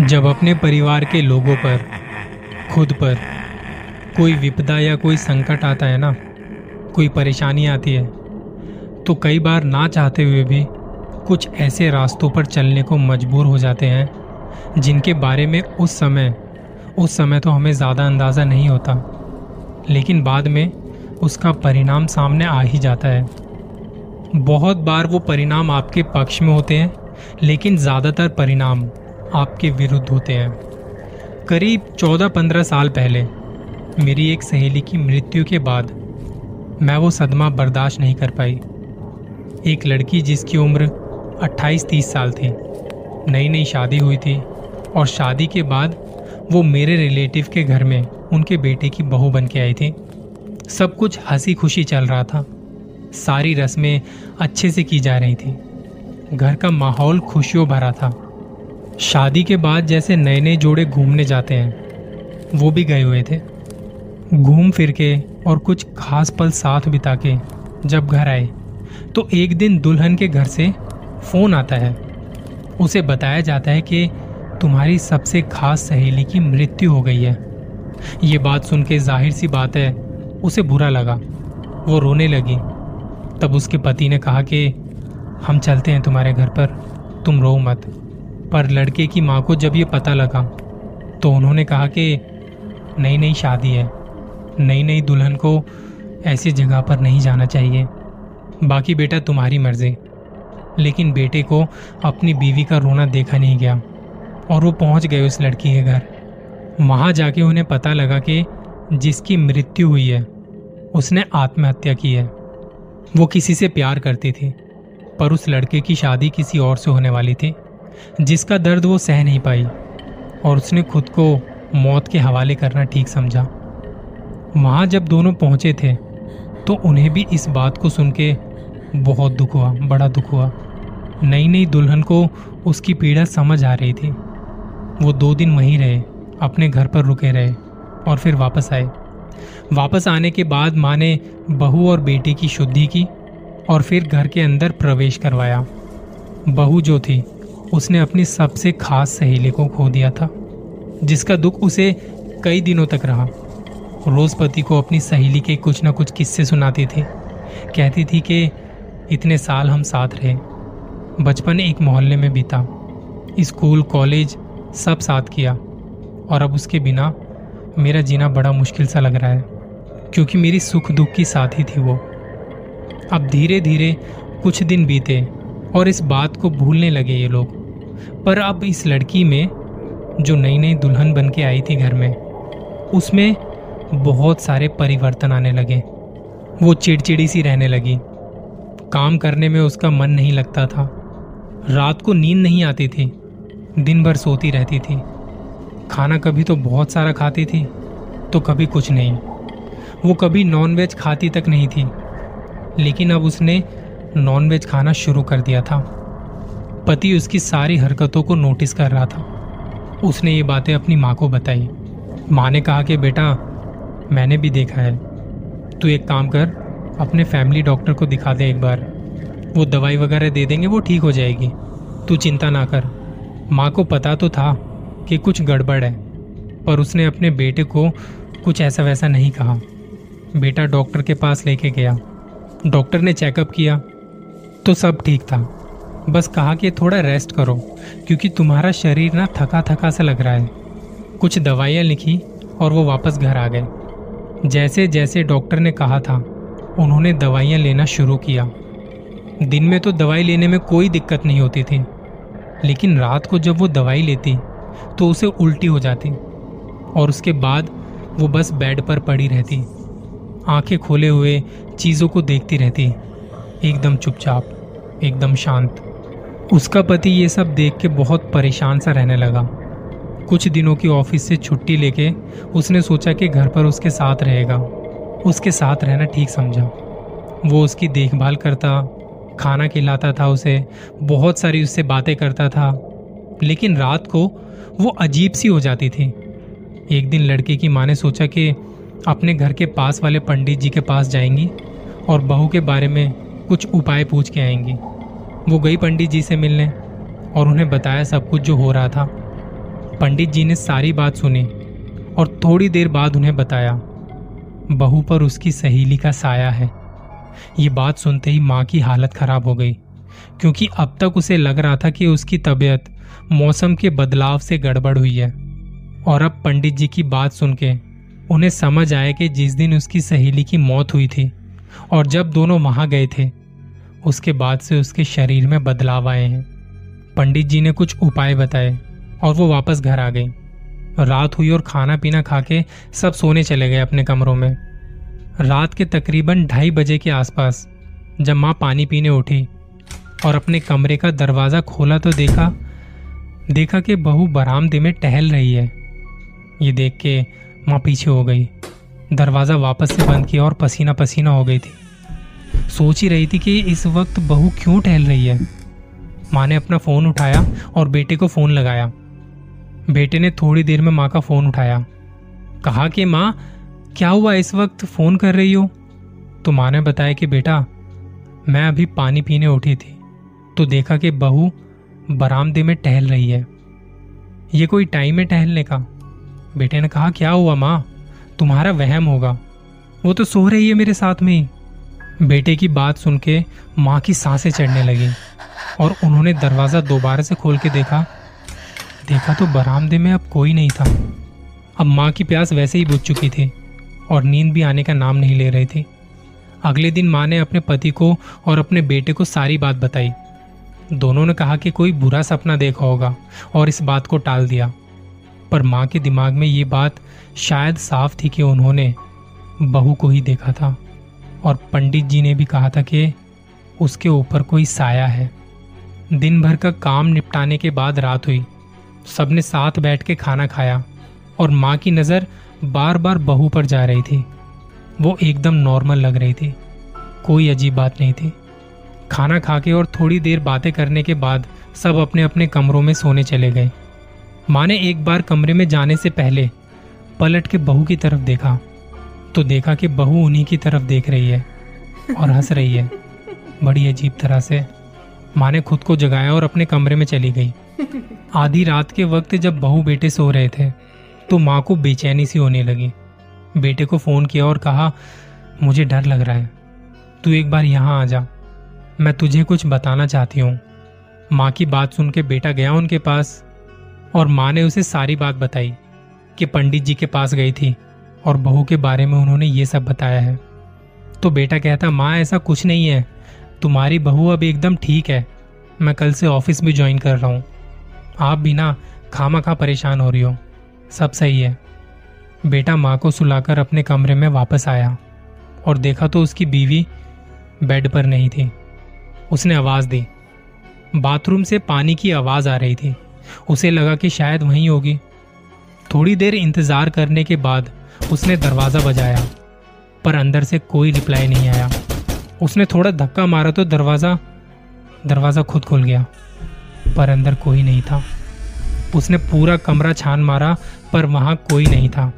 जब अपने परिवार के लोगों पर, खुद पर कोई विपदा या कोई संकट आता है ना, कोई परेशानी आती है तो कई बार ना चाहते हुए भी कुछ ऐसे रास्तों पर चलने को मजबूर हो जाते हैं, जिनके बारे में उस समय उस समय तो हमें ज़्यादा अंदाज़ा नहीं होता, लेकिन बाद में उसका परिणाम सामने आ ही जाता है। बहुत बार वो परिणाम आपके पक्ष में होते हैं, लेकिन ज़्यादातर परिणाम आपके विरुद्ध होते हैं। करीब 14-15 साल पहले, मेरी एक सहेली की मृत्यु के बाद, मैं वो सदमा बर्दाश्त नहीं कर पाई। एक लड़की जिसकी उम्र 28-30 साल थी नई नई शादी हुई थी, और शादी के बाद वो मेरे रिलेटिव के घर में उनके बेटे की बहू बन के आई थी। सब कुछ हँसी खुशी चल रहा था। सारी रस्में अच्छे से की जा रही थी। घर का माहौल खुशियों भरा था। शादी के बाद जैसे नए नए जोड़े घूमने जाते हैं, वो भी गए हुए थे। घूम फिर के और कुछ खास पल साथ बिता के जब घर आए तो एक दिन दुल्हन के घर से फ़ोन आता है। उसे बताया जाता है कि तुम्हारी सबसे खास सहेली की मृत्यु हो गई है। ये बात सुन के ज़ाहिर सी बात है, उसे बुरा लगा। वो रोने लगी। तब उसके पति ने कहा कि, हम चलते हैं तुम्हारे घर पर। तुम रो मत। पर लड़के की माँ को जब ये पता लगा तो उन्होंने कहा कि नई नई शादी है। नई नई दुल्हन को ऐसी जगह पर नहीं जाना चाहिए। बाकी बेटा तुम्हारी मर्ज़ी। लेकिन बेटे को अपनी बीवी का रोना देखा नहीं गया और वो पहुँच गए उस लड़की के घर। वहाँ जाके उन्हें पता लगा कि जिसकी मृत्यु हुई है, उसने आत्महत्या की है। वो किसी से प्यार करती थी, पर उस लड़के की शादी किसी और से होने वाली थी, जिसका दर्द वो सह नहीं पाई, और उसने खुद को मौत के हवाले करना ठीक समझा। वहाँ जब दोनों पहुँचे थे तो उन्हें भी इस बात को सुन के बहुत दुख हुआ, बड़ा दुख हुआ। नई नई दुल्हन को उसकी पीड़ा समझ आ रही थी। वो दो दिन वहीं रहे, अपने घर पर रुके रहे, और फिर वापस आए। वापस आने के बाद माँ ने बहू और बेटी की शुद्धि की और फिर घर के अंदर प्रवेश करवाया। बहू जो थी, उसने अपनी सबसे खास सहेली को खो दिया था, जिसका दुख उसे कई दिनों तक रहा। रोज पति को अपनी सहेली के कुछ ना कुछ किस्से सुनाती थी। कहती थी कि इतने साल हम साथ रहे, बचपन एक मोहल्ले में बीता। स्कूल, कॉलेज सब साथ किया और अब उसके बिना मेरा जीना बड़ा मुश्किल सा लग रहा है, क्योंकि मेरी सुख दुख की साथी थी वो। अब धीरे धीरे कुछ दिन बीते और इस बात को भूलने लगे ये लोग। पर अब इस लड़की में जो नई नई दुल्हन बन के आई थी घर में, उसमें बहुत सारे परिवर्तन आने लगे। वो चिड़चिड़ी सी रहने लगी। काम करने में उसका मन नहीं लगता था। रात को नींद नहीं आती थी। दिन भर सोती रहती थी। खाना कभी तो बहुत सारा खाती थी तो कभी कुछ नहीं। वो कभी नॉनवेज खाती तक नहीं थी, लेकिन अब उसने नॉनवेज खाना शुरू कर दिया था। पति उसकी सारी हरकतों को नोटिस कर रहा था। उसने ये बातें अपनी माँ को बताई। माँ ने कहा कि, बेटा, मैंने भी देखा है। तू एक काम कर, अपने फैमिली डॉक्टर को दिखा दे एक बार। वो दवाई वगैरह दे देंगे, वो ठीक हो जाएगी। तू चिंता ना कर। माँ को पता तो था कि कुछ गड़बड़ है, पर उसने अपने बेटे को कुछ ऐसा वैसा नहीं कहा। बेटा डॉक्टर के पास लेके गया। डॉक्टर ने चेकअप किया तो सब ठीक था। बस कहा कि थोड़ा रेस्ट करो, क्योंकि तुम्हारा शरीर ना थका थका सा लग रहा है। कुछ दवाइयाँ लिखी और वो वापस घर आ गए। जैसे जैसे डॉक्टर ने कहा था, उन्होंने दवाइयाँ लेना शुरू किया। दिन में तो दवाई लेने में कोई दिक्कत नहीं होती थी, लेकिन रात को जब वो दवाई लेती तो उसे उल्टी हो जाती और उसके बाद वो बस बेड पर पड़ी रहती। आँखें खोले हुए चीज़ों को देखती रहती। एकदम चुपचाप, एकदम शांत। उसका पति ये सब देख के बहुत परेशान सा रहने लगा। कुछ दिनों की ऑफ़िस से छुट्टी लेके उसने सोचा कि घर पर उसके साथ रहेगा। उसके साथ रहना ठीक समझा। वो उसकी देखभाल करता, खाना खिलाता था उसे, बहुत सारी उससे बातें करता था। लेकिन रात को वो अजीब सी हो जाती थी। एक दिन लड़के की माँ ने सोचा कि अपने घर के पास वाले पंडित जी के पास जाएँगी और बहू के बारे में कुछ उपाय पूछ के आएँगी। वो गई पंडित जी से मिलने और उन्हें बताया सब कुछ जो हो रहा था। पंडित जी ने सारी बात सुनी और थोड़ी देर बाद उन्हें बताया, बहू पर उसकी सहेली का साया है। ये बात सुनते ही माँ की हालत खराब हो गई, क्योंकि अब तक उसे लग रहा था कि उसकी तबीयत मौसम के बदलाव से गड़बड़ हुई है। और अब पंडित जी की बात सुन के उन्हें समझ आया कि जिस दिन उसकी सहेली की मौत हुई थी और जब दोनों वहाँ गए थे, उसके बाद से उसके शरीर में बदलाव आए हैं। पंडित जी ने कुछ उपाय बताए और वो वापस घर आ गई। रात हुई और खाना पीना खा के सब सोने चले गए अपने कमरों में। रात के तकरीबन ढाई बजे के आसपास जब माँ पानी पीने उठी और अपने कमरे का दरवाज़ा खोला तो देखा देखा कि बहू बरामदे में टहल रही है। ये देख के माँ पीछे हो गई। दरवाज़ा वापस से बंद किया और पसीना पसीना हो गई थी। सोच ही रही थी कि इस वक्त बहू क्यों टहल रही है? माँ ने अपना फ़ोन उठाया और बेटे को फ़ोन लगाया। बेटे ने थोड़ी देर में माँ का फ़ोन उठाया। कहा कि, माँ, क्या हुआ इस वक्त? फ़ोन कर रही हो? तो माँ ने बताया कि, बेटा, मैं अभी पानी पीने उठी थी। तो देखा कि बहू बरामदे में टहल रही है। ये कोई टाइम है टहलने का? बेटे ने कहा, क्या हुआ माँ? तुम्हारा वहम होगा। वो तो सो रही है मेरे साथ में ही। बेटे की बात सुन के माँ की साँसें चढ़ने लगी और उन्होंने दरवाज़ा दोबारा से खोल के देखा। देखा तो बरामदे में अब कोई नहीं था। अब माँ की प्यास वैसे ही बुझ चुकी थी और नींद भी आने का नाम नहीं ले रही थी। अगले दिन माँ ने अपने पति को और अपने बेटे को सारी बात बताई। दोनों ने कहा कि कोई बुरा सपना देखा होगा और इस बात को टाल दिया। पर माँ के दिमाग में ये बात शायद साफ़ थी कि उन्होंने बहू को ही देखा था और पंडित जी ने भी कहा था कि उसके ऊपर कोई साया है। दिन भर का काम निपटाने के बाद रात हुई। सबने साथ बैठ के खाना खाया और माँ की नज़र बार बार बहू पर जा रही थी। वो एकदम नॉर्मल लग रही थी। कोई अजीब बात नहीं थी। खाना खा के और थोड़ी देर बातें करने के बाद सब अपने अपने कमरों में सोने चले गए। माँ ने एक बार कमरे में जाने से पहले पलट के बहू की तरफ़ देखा तो देखा कि बहू उन्हीं की तरफ़ देख रही है और हंस रही है, बड़ी अजीब तरह से। माँ ने खुद को जगाया और अपने कमरे में चली गई। आधी रात के वक्त जब बहू बेटे सो रहे थे तो माँ को बेचैनी सी होने लगी। बेटे को फ़ोन किया और कहा, मुझे डर लग रहा है, तू एक बार यहाँ आ जा। मैं तुझे कुछ बताना चाहती हूँ। माँ की बात सुन के बेटा गया उनके पास और माँ ने उसे सारी बात बताई कि पंडित जी के पास गई थी और बहू के बारे में उन्होंने ये सब बताया है। तो बेटा कहता, माँ, ऐसा कुछ नहीं है। तुम्हारी बहू अब एकदम ठीक है। मैं कल से ऑफ़िस भी ज्वाइन कर रहा हूँ। आप भी ना खामा खा परेशान हो रही हो। सब सही है। बेटा माँ को सुलाकर अपने कमरे में वापस आया और देखा तो उसकी बीवी बेड पर नहीं थी। उसने आवाज़ दी। बाथरूम से पानी की आवाज़ आ रही थी। उसे लगा कि शायद वहीं होगी। थोड़ी देर इंतज़ार करने के बाद उसने दरवाज़ा बजाया, पर अंदर से कोई रिप्लाई नहीं आया। उसने थोड़ा धक्का मारा तो दरवाज़ा दरवाज़ा खुद खुल गया, पर अंदर कोई नहीं था। उसने पूरा कमरा छान मारा, पर वहाँ कोई नहीं था।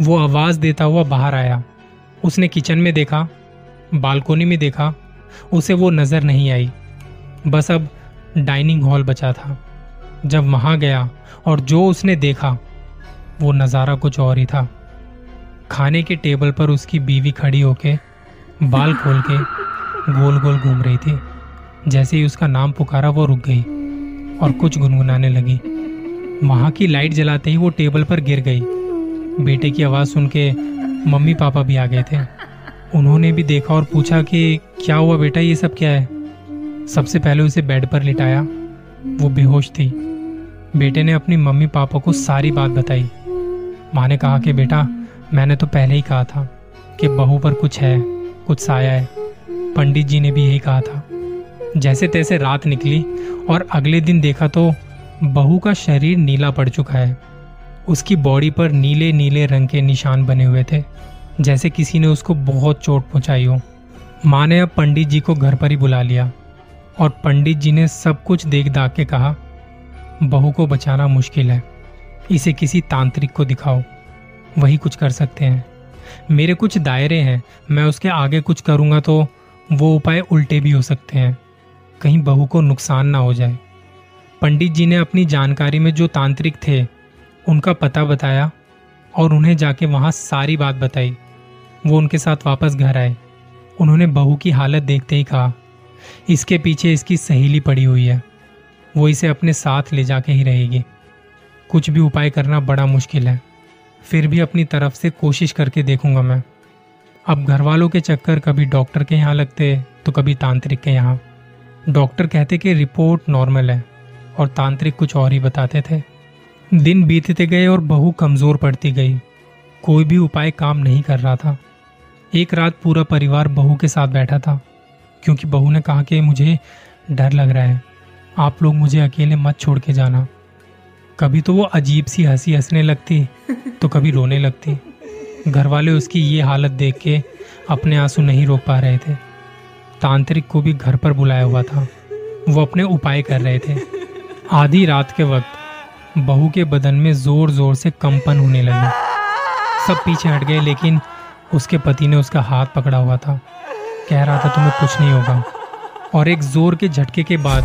वो आवाज़ देता हुआ बाहर आया। उसने किचन में देखा, बालकोनी में देखा उसे वो नज़र नहीं आई। बस अब डाइनिंग हॉल बचा था। जब वहाँ गया और जो उसने देखा, वो नज़ारा कुछ और ही था। खाने के टेबल पर उसकी बीवी खड़ी होके बाल खोल के गोल गोल घूम रही थी। जैसे ही उसका नाम पुकारा, वो रुक गई और कुछ गुनगुनाने लगी। वहाँ की लाइट जलाते ही वो टेबल पर गिर गई। बेटे की आवाज़ सुन के मम्मी पापा भी आ गए थे। उन्होंने भी देखा और पूछा कि क्या हुआ बेटा, ये सब क्या है? सबसे पहले उसे बेड पर लिटाया। वो बेहोश थी। बेटे ने अपनी मम्मी पापा को सारी बात बताई। माँ ने कहा कि बेटा, मैंने तो पहले ही कहा था कि बहू पर कुछ है, कुछ साया है। पंडित जी ने भी यही कहा था। जैसे तैसे रात निकली और अगले दिन देखा तो बहू का शरीर नीला पड़ चुका है। उसकी बॉडी पर नीले नीले रंग के निशान बने हुए थे। जैसे किसी ने उसको बहुत चोट पहुंचाई हो। माँ ने अब पंडित जी को घर पर ही बुला लिया और पंडित जी ने सब कुछ देख दाग के कहा, बहू को बचाना मुश्किल है। इसे किसी तांत्रिक को दिखाओ। वही कुछ कर सकते हैं। मेरे कुछ दायरे हैं। मैं उसके आगे कुछ करूँगा तो वो उपाय उल्टे भी हो सकते हैं। कहीं बहू को नुकसान ना हो जाए। पंडित जी ने अपनी जानकारी में जो तांत्रिक थे, उनका पता बताया और उन्हें जाके वहाँ सारी बात बताई। वो उनके साथ वापस घर आए। उन्होंने बहू की हालत देखते ही कहा, इसके पीछे इसकी सहेली पड़ी हुई है। वो इसे अपने साथ ले जाके ही रहेगी। कुछ भी उपाय करना बड़ा मुश्किल है। फिर भी अपनी तरफ़ से कोशिश करके देखूँगा मैं। अब घर वालों के चक्कर कभी डॉक्टर के यहाँ लगते तो कभी तांत्रिक के यहाँ। डॉक्टर कहते कि रिपोर्ट नॉर्मल है और तांत्रिक कुछ और ही बताते थे। दिन बीतते गए और बहू कमज़ोर पड़ती गई। कोई भी उपाय काम नहीं कर रहा था। एक रात पूरा परिवार बहू के साथ बैठा था, क्योंकि बहू ने कहा कि मुझे डर लग रहा है। आप लोग मुझे अकेले मत छोड़ के जाना। कभी तो वो अजीब सी हँसी हंसने लगती तो कभी रोने लगती। घर वाले उसकी ये हालत देख के अपने आँसू नहीं रोक पा रहे थे। तांत्रिक को भी घर पर बुलाया हुआ था। वो अपने उपाय कर रहे थे। आधी रात के वक्त बहू के बदन में ज़ोर ज़ोर से कंपन होने लगे। सब पीछे हट गए, लेकिन उसके पति ने उसका हाथ पकड़ा हुआ था। कह रहा था, तुम्हें कुछ नहीं होगा। और एक ज़ोर के झटके के बाद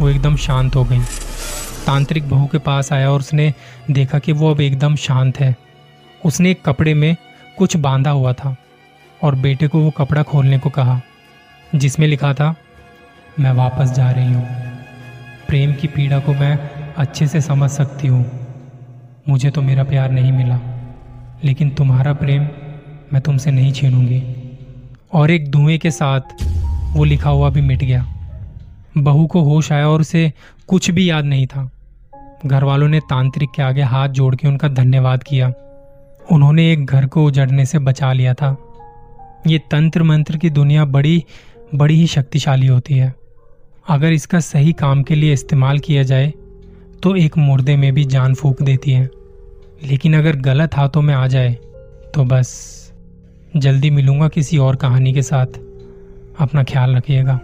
वो एकदम शांत हो गई। तांत्रिक बहू के पास आया और उसने देखा कि वो अब एकदम शांत है। उसने एक कपड़े में कुछ बांधा हुआ था और बेटे को वो कपड़ा खोलने को कहा, जिसमें लिखा था, मैं वापस जा रही हूँ। प्रेम की पीड़ा को मैं अच्छे से समझ सकती हूँ। मुझे तो मेरा प्यार नहीं मिला। लेकिन तुम्हारा प्रेम मैं तुमसे नहीं छीनूँगी। और एक धुएँ के साथ वो लिखा हुआ भी मिट गया। बहू को होश आया और उसे कुछ भी याद नहीं था। घर वालों ने तांत्रिक के आगे हाथ जोड़ के उनका धन्यवाद किया। उन्होंने एक घर को उजड़ने से बचा लिया था। ये तंत्र मंत्र की दुनिया बड़ी बड़ी ही शक्तिशाली होती है। अगर इसका सही काम के लिए इस्तेमाल किया जाए तो एक मुर्दे में भी जान फूक देती है। लेकिन अगर गलत हाथों में आ जाए तो बस जल्दी मिलूँगा किसी और कहानी के साथ। अपना ख्याल रखिएगा।